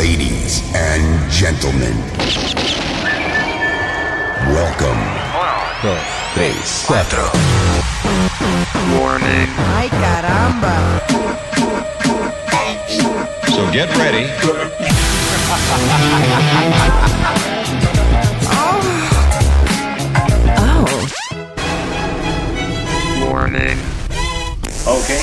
Ladies and gentlemen, welcome to Base 4. Warning. Ay, caramba. So get ready. oh. oh. Warning. Okay,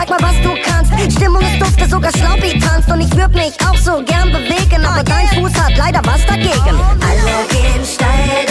zeig mal, was du kannst. Stimmung ist dufte, sogar Schlaubi tanzt. Und ich würd mich auch so gern bewegen, aber dein Fuß hat leider was dagegen. Alle gehen steil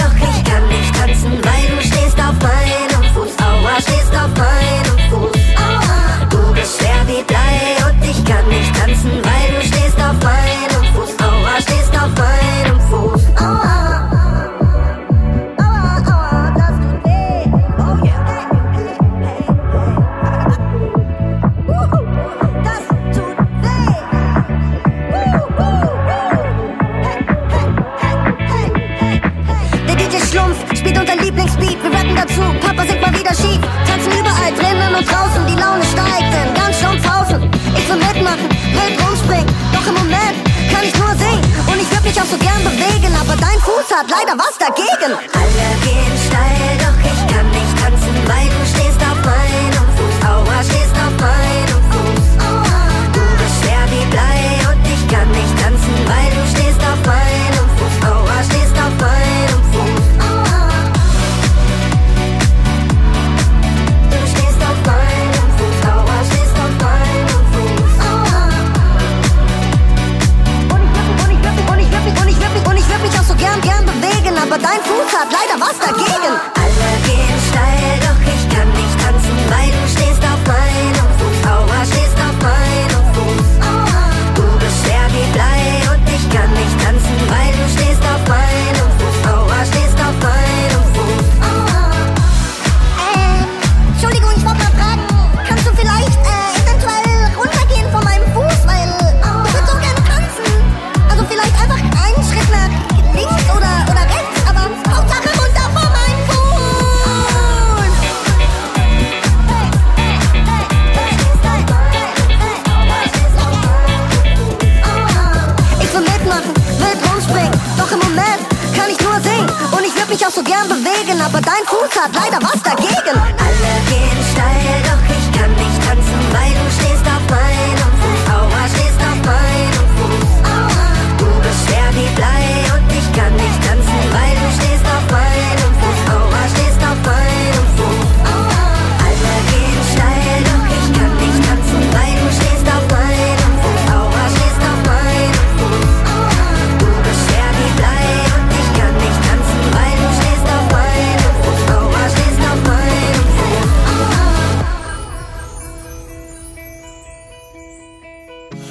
hat leider was dagegen. Alle gehen steil.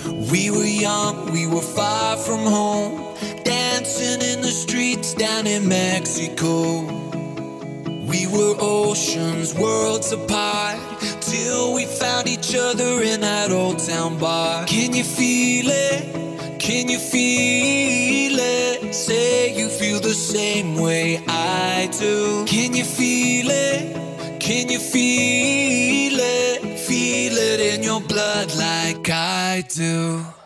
We were young, we were far from home, dancing in the streets down in Mexico. We were oceans, worlds apart, till we found each other in that old town bar. Can you feel it? Can you feel it? Say you feel the same way I do. Can you feel it? Can you feel it? blood like I do.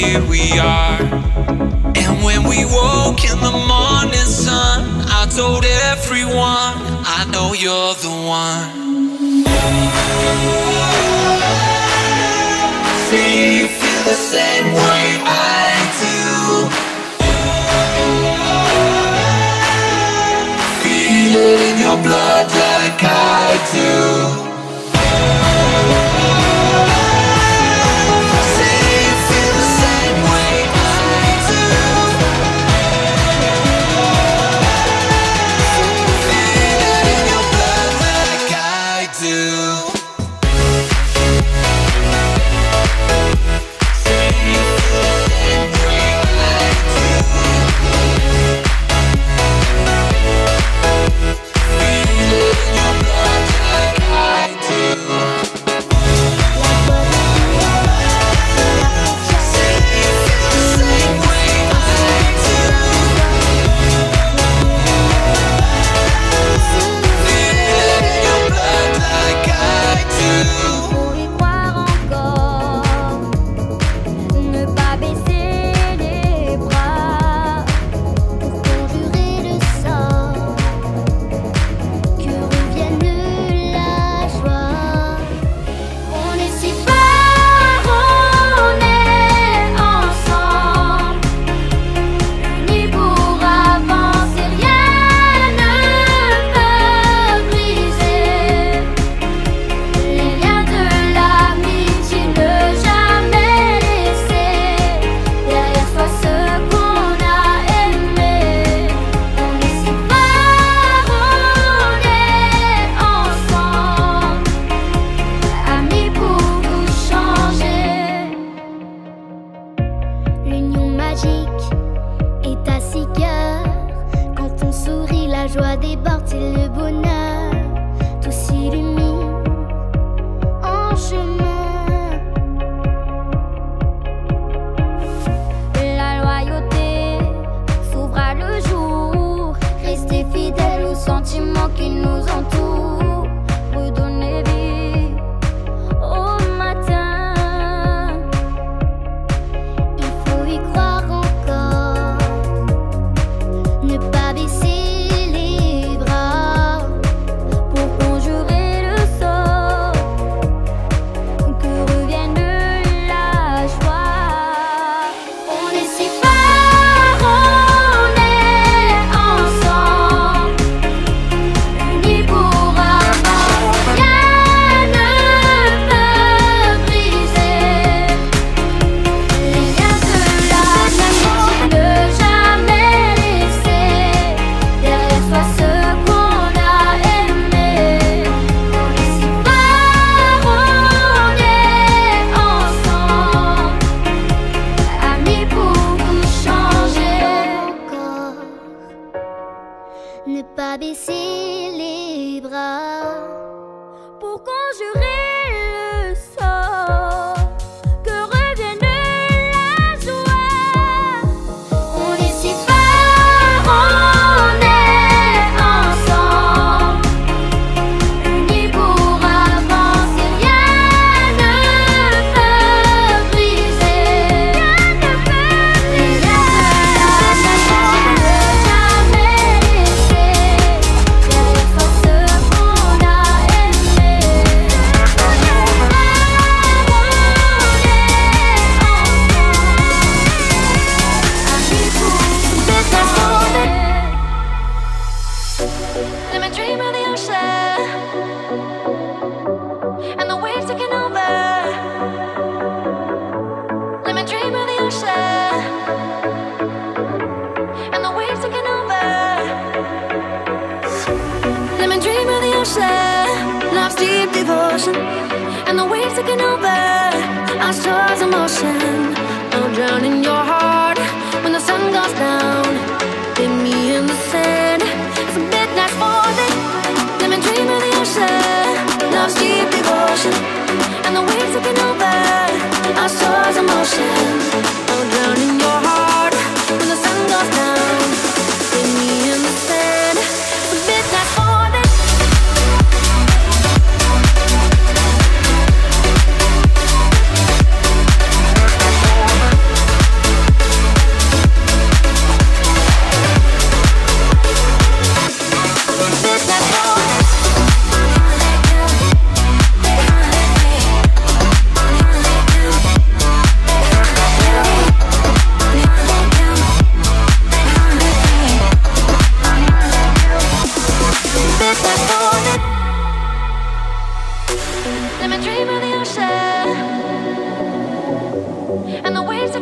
here we are. And when we woke in the morning sun, I told everyone, I know you're the one. See, you feel the same way I do. Feel it in your blood like I do.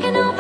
second over.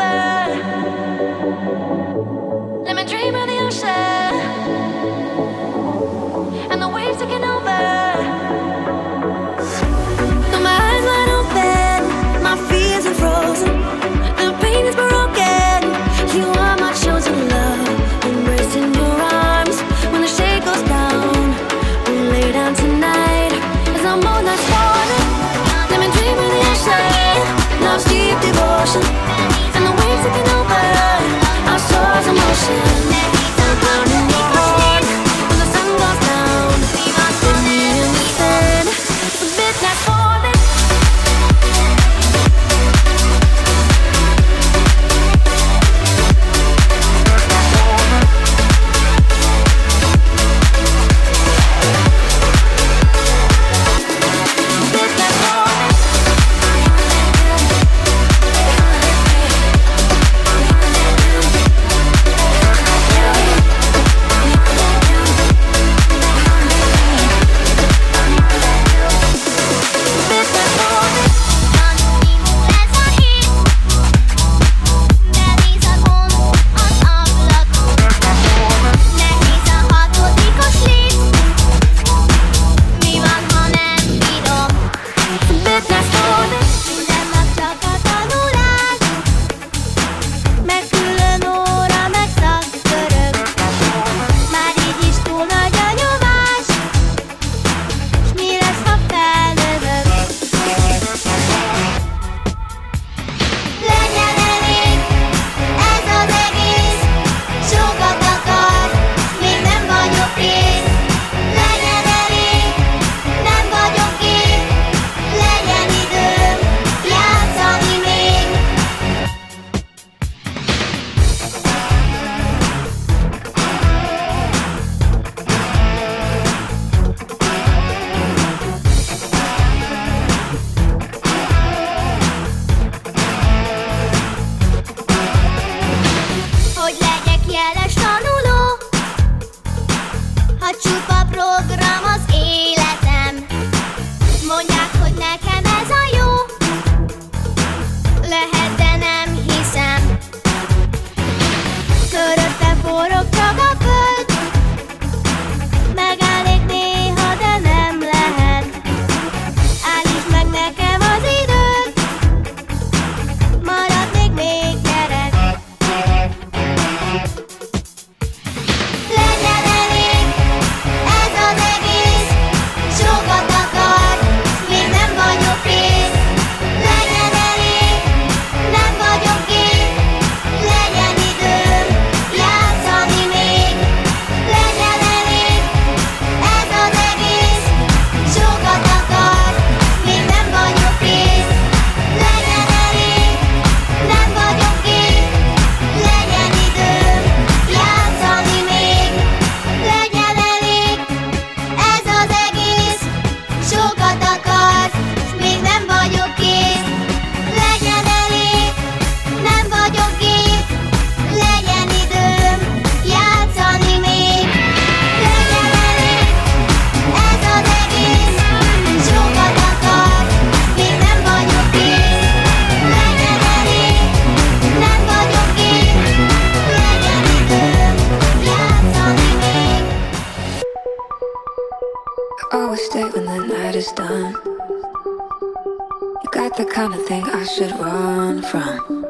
should run from.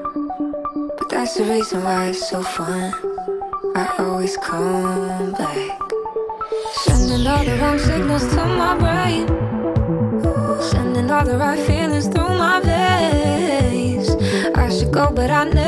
But that's the reason why it's so fun. I always come back. Sending all the wrong signals to my brain. Sending all the right feelings through my veins. I should go, but I never.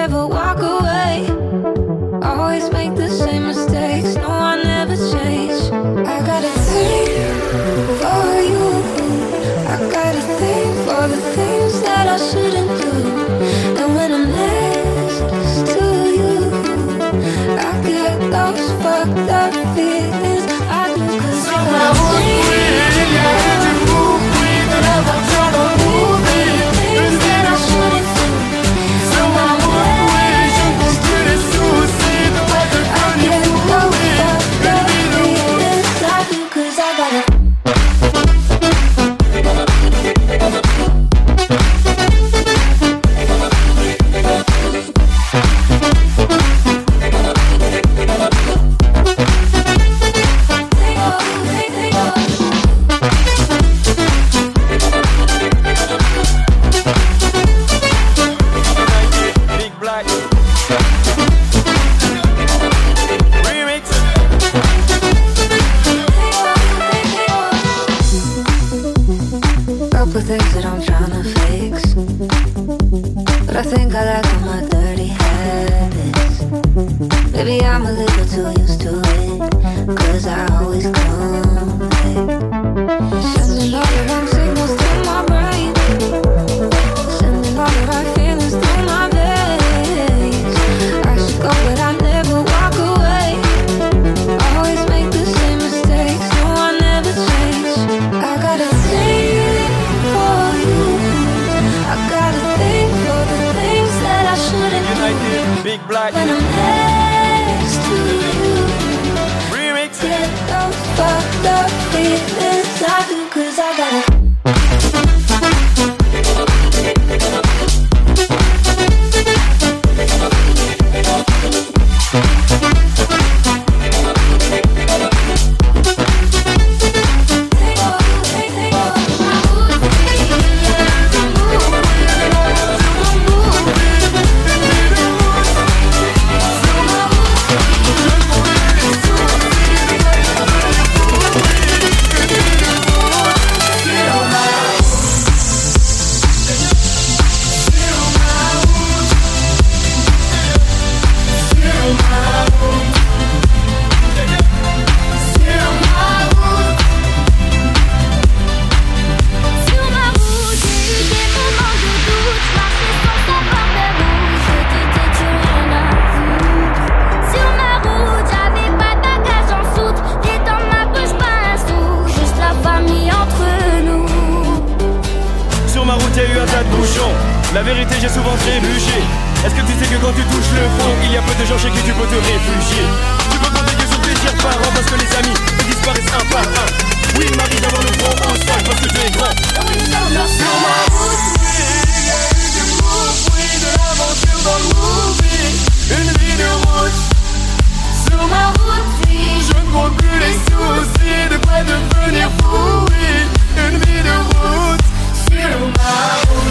La vérité, j'ai souvent trébuché. Est-ce que tu sais que quand tu touches le fond, il y a peu de gens chez qui tu peux te réfugier? Tu peux compter que sur plaisir par an parce que les amis ils disparaissent un par un. Oui, il d'avoir le front en soin parce que tu es grand. Sur ma route, oui, de l'aventure dans le movie. Une vie de route. Sur ma route, oui, je ne compte plus les soucis de pas devenir fou, oui. Une vie de route, sur ma route.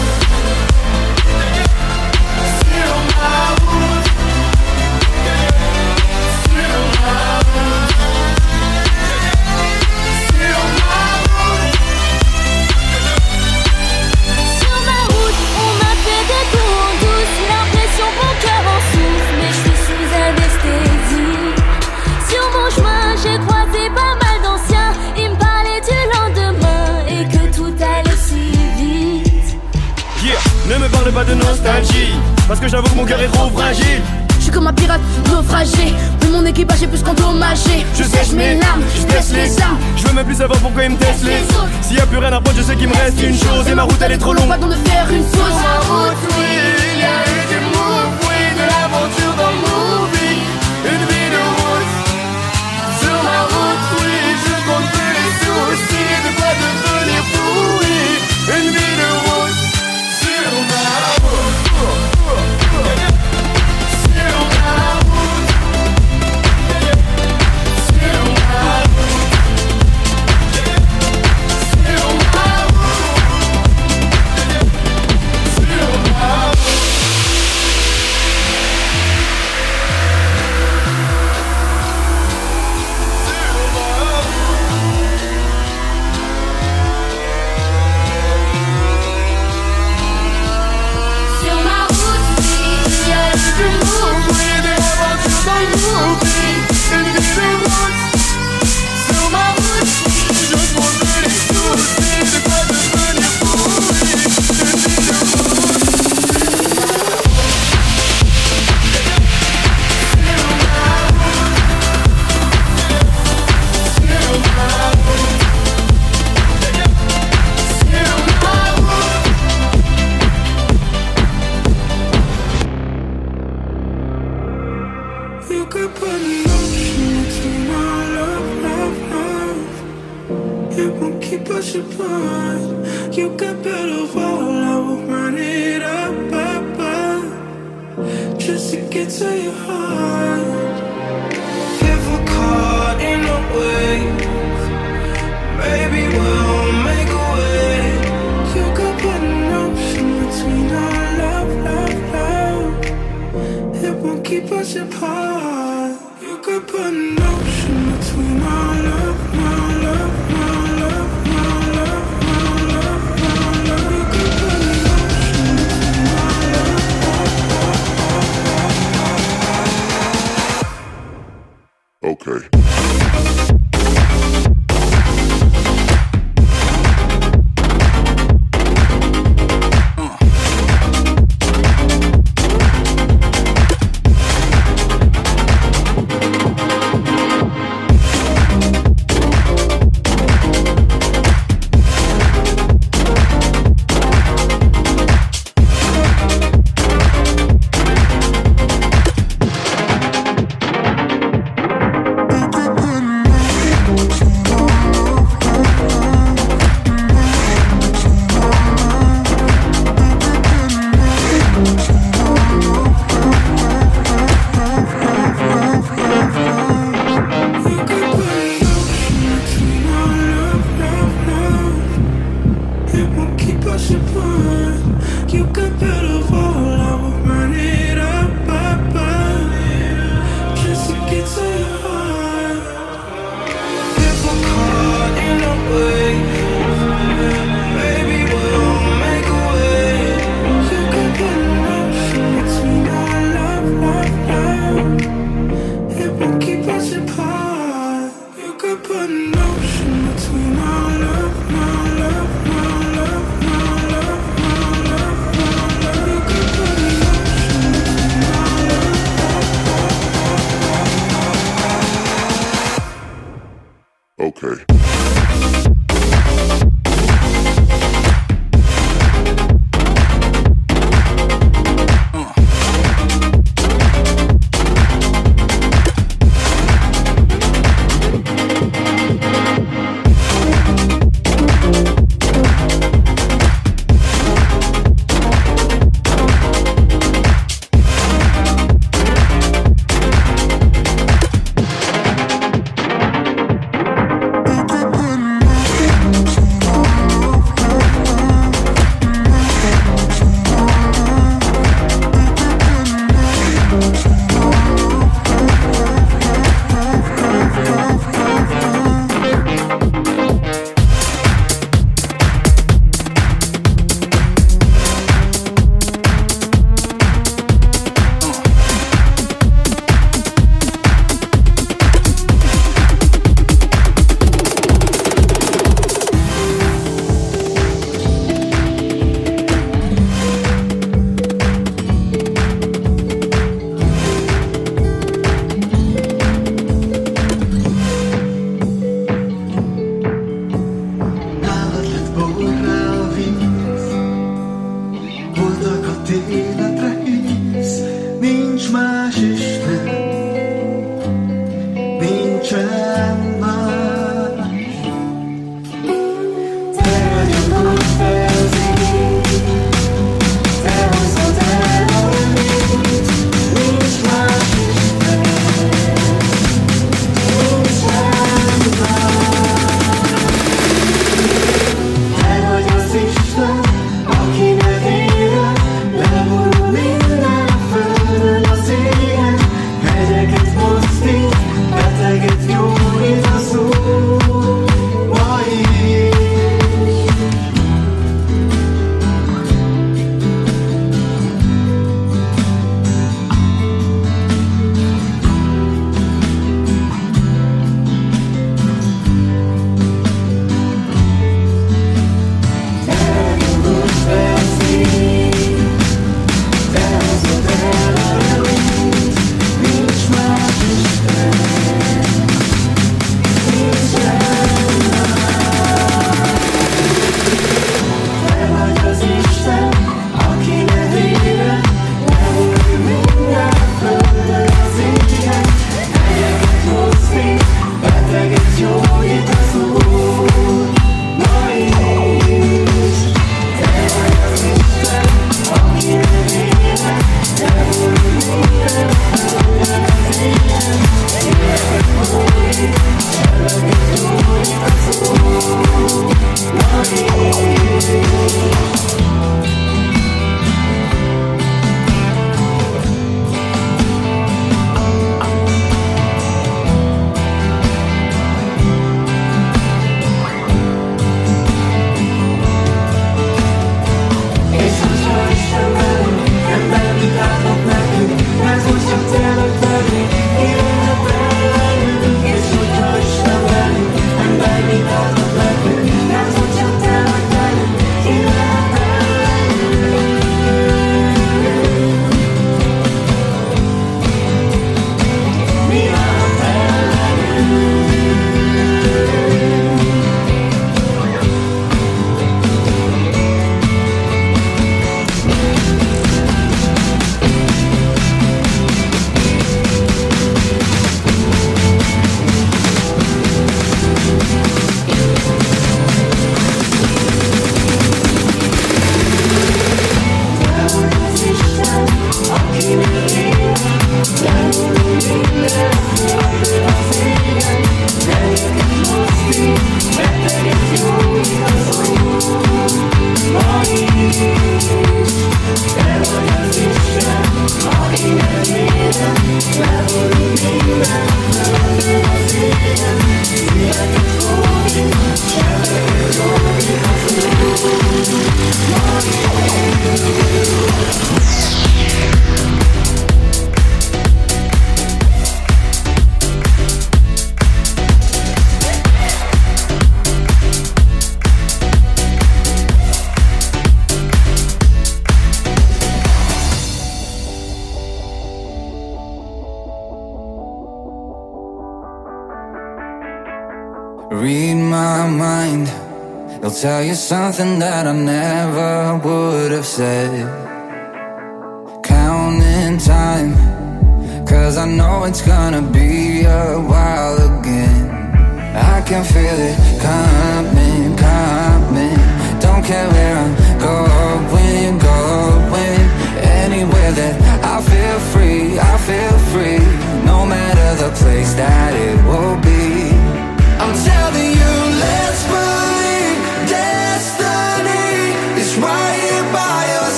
pas de nostalgie. Parce que j'avoue que mon cœur est trop fragile. Je suis comme un pirate naufragé. Mais mon équipage est plus qu'endommagé. Je sèche mes larmes, je teste les armes. Je veux même plus savoir pourquoi ils me testent les autres. S'il y a plus rien à prendre je sais qu'il me reste une chose. Et ma route elle est trop longue. Pas de faire une pause route oui il y a eu something that I never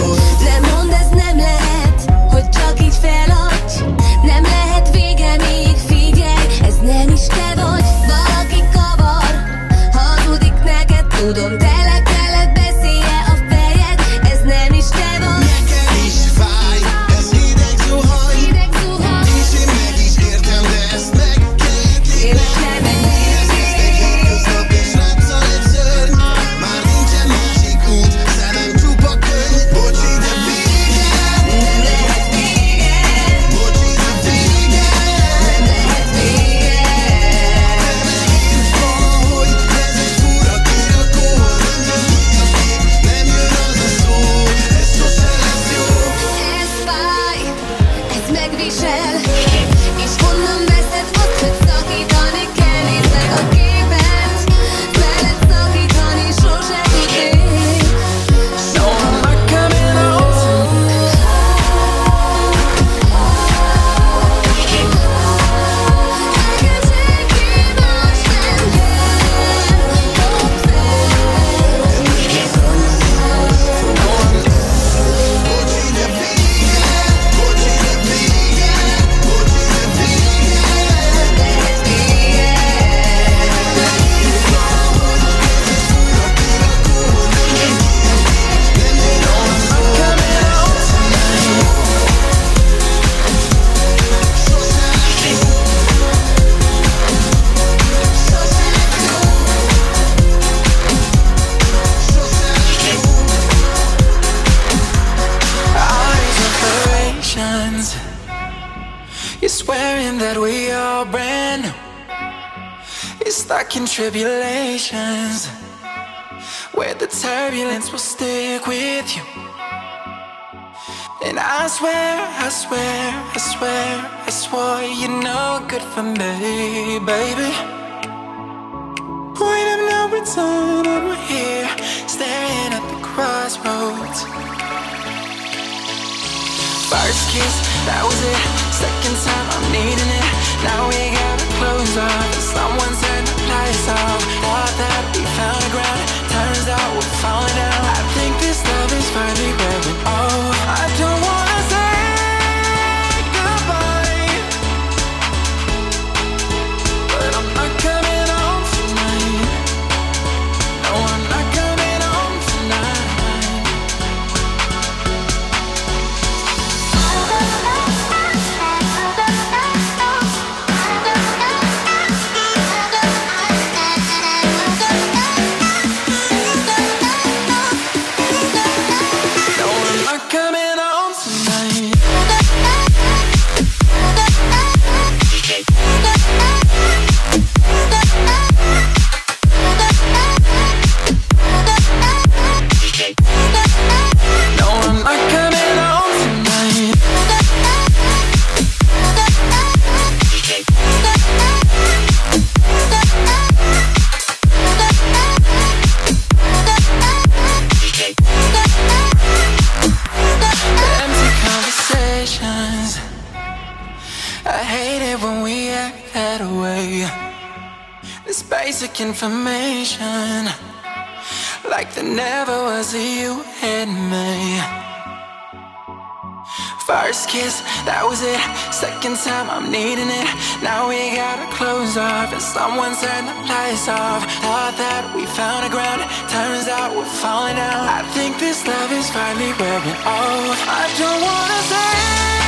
játékos De ez nem lehet, hogy csak így feladj. Nem lehet vége még, figyelj, ez nem is te vagy. Valaki kavar, hazudik neked, tudom You're swearing that we are brand new. You're stuck in tribulations where the turbulence will stick with you. And I swear, I swear, I swear, I swore you're no good for me, baby. Point of no return, and we're here, staring at the crossroads. First kiss, that was it. Second time, I'm needing it. Now we gotta close off. Someone turned the lights off. Thought that we found ground. Turns out we're falling out. I think this love is finally I hate it when we act that way. This basic information, like there never was a you and me. First kiss, that was it. Second time, I'm needing it. Now we gotta close off, and someone turned the lights off. Thought that we found a ground, turns out we're falling out. I think this love is finally wearing off. I don't wanna say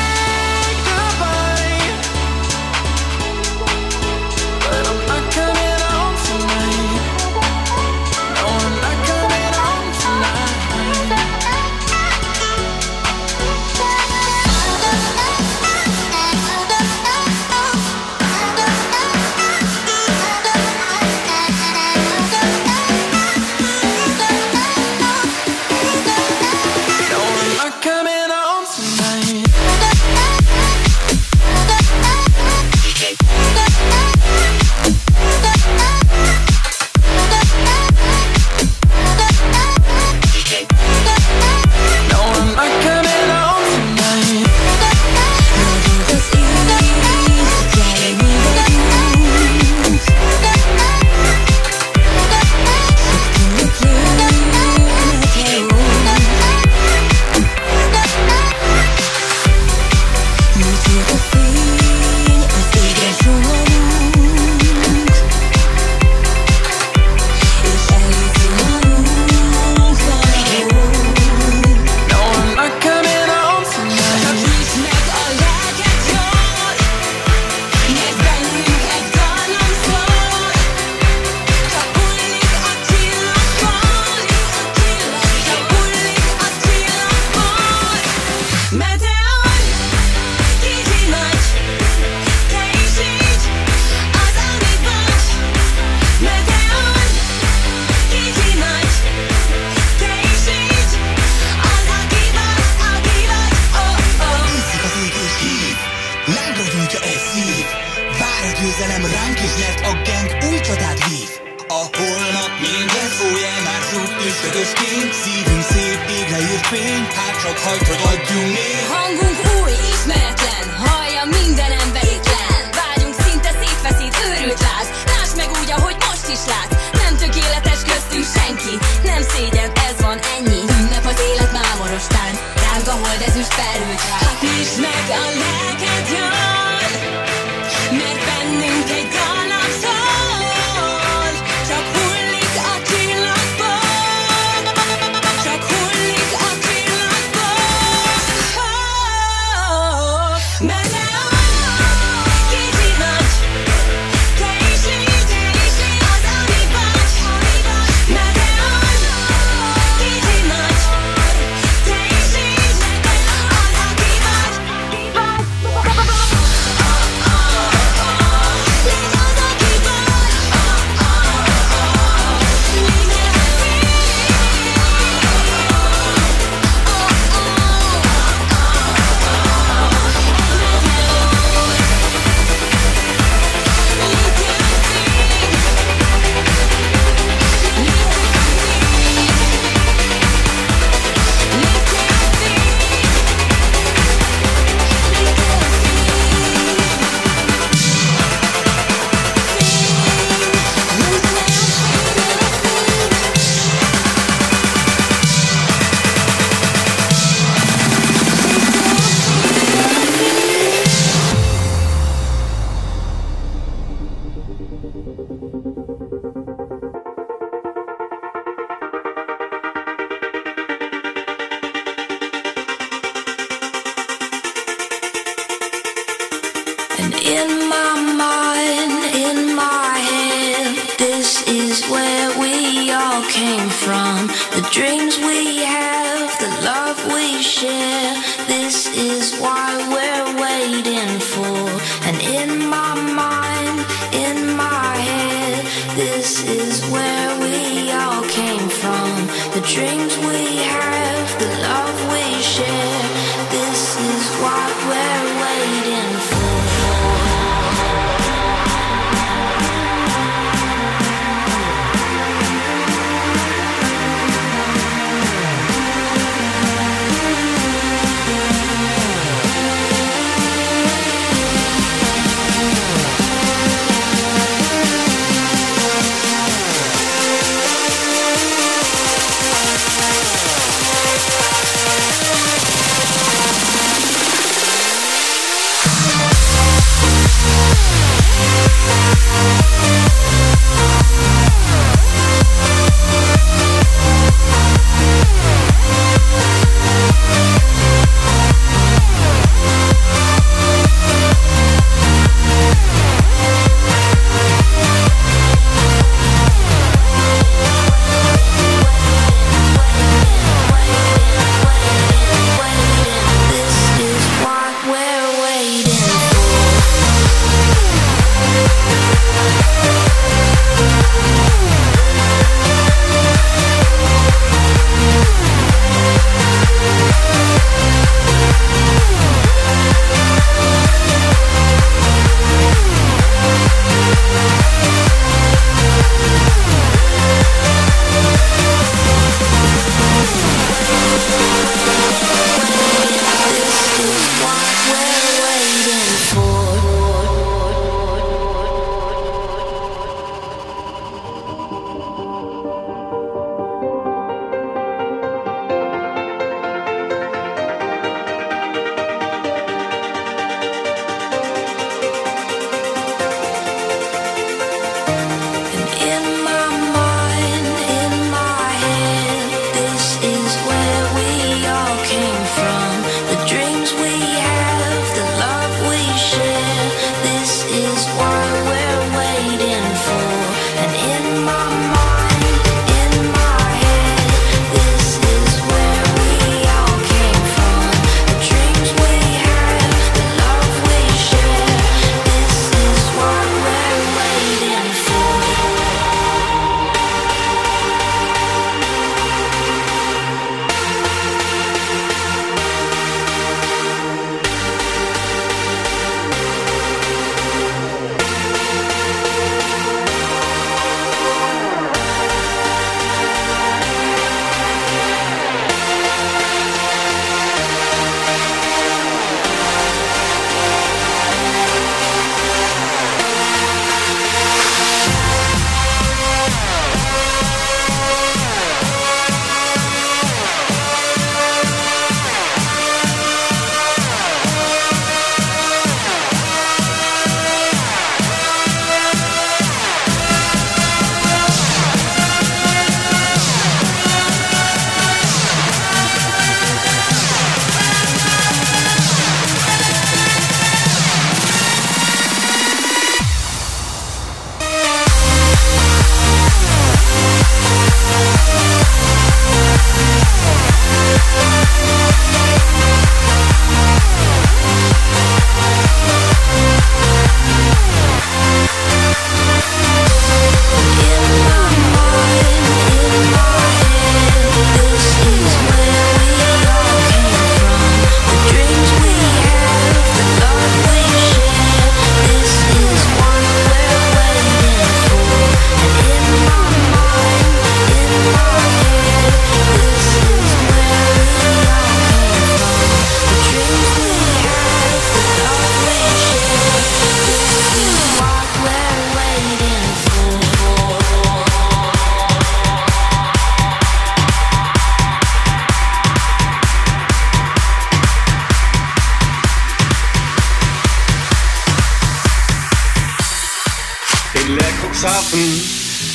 Cuxhaven,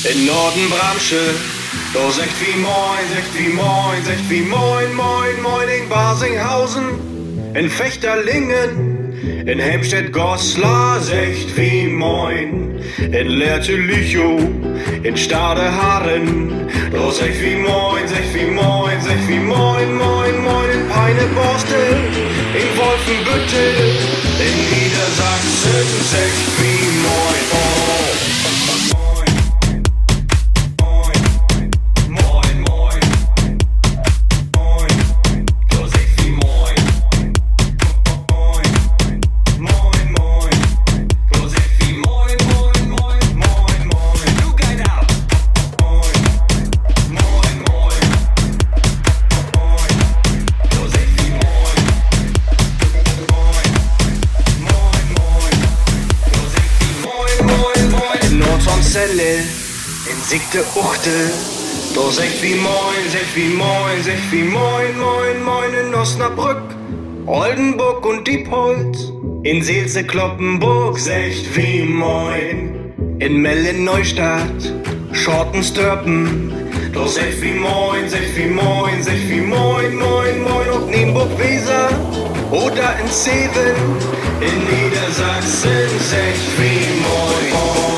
in Norden Bramsche. Da sagt wie moin, sagt wie moin, sagt wie moin, moin, moin in Basinghausen. In Fechterlingen, In Hemstedt Goslar secht wie moin. In Leerte Lüchow, in Stade Haaren. Da secht wie moin, secht wie moin, secht wie moin, moin, moin. In Peine Borstel, in Wolfenbüttel, in Niedersachsen secht in Sigte Uchte, da sech wie moin, sech wie moin, sech wie moin, moin, moin in Osnabrück, Oldenburg und Diepholz, in Seelze Kloppenburg, secht wie moin, in Mellen Neustadt, Schortenstörpen, da sech wie moin, sech wie moin, sech wie moin, moin, moin, ob Nienburg Weser. Oder in Seven, in Niedersachsen, sech wie moin. They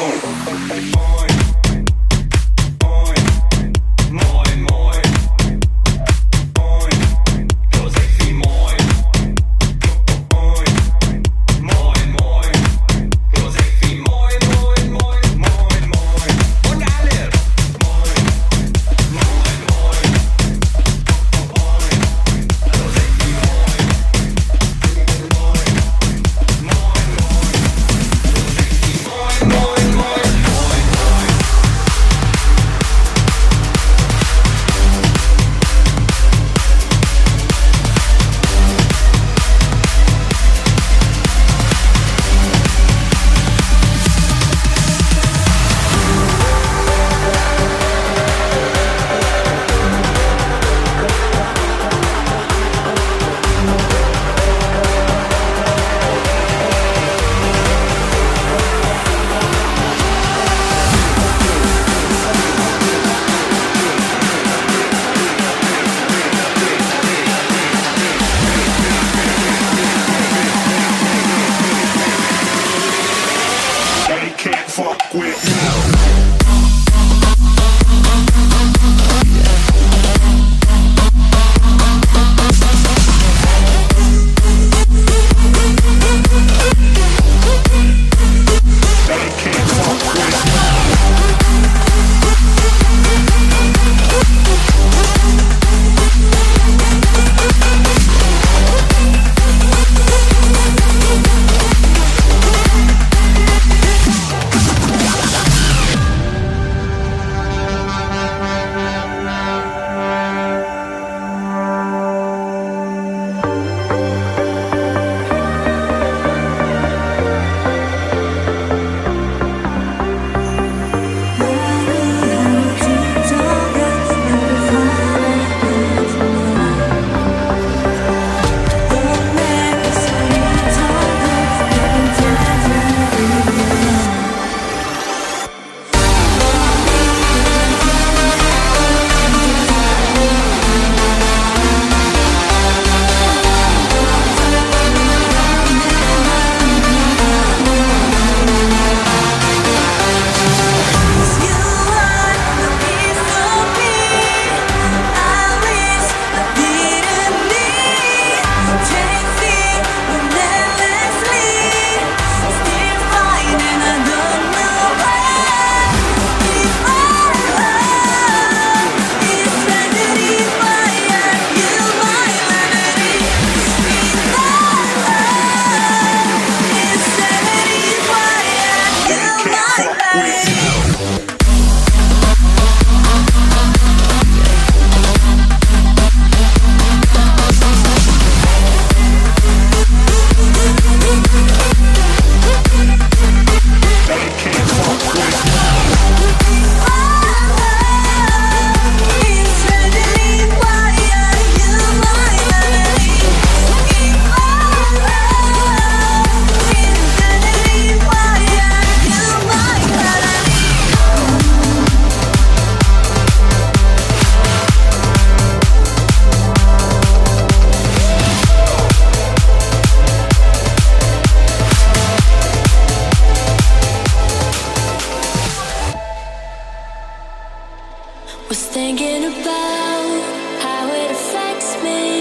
was thinking about how it affects me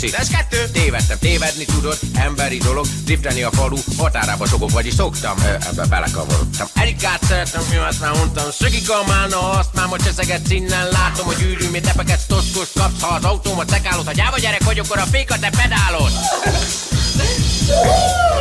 kocsi, ez kettő! Tévedtem, tévedni tudod, emberi dolog, driftelni a falu, határába sokok, vagyis szoktam, ebbe belekavarodtam. Erikát szeretem, mi azt már mondtam, szökik a mána, azt már ma cseszegetsz innen, látom, hogy űrűmét tepeket, toszkos kapsz, ha az autómat szekálod, ha gyáva gyerek vagy, akkor a féka te pedálod.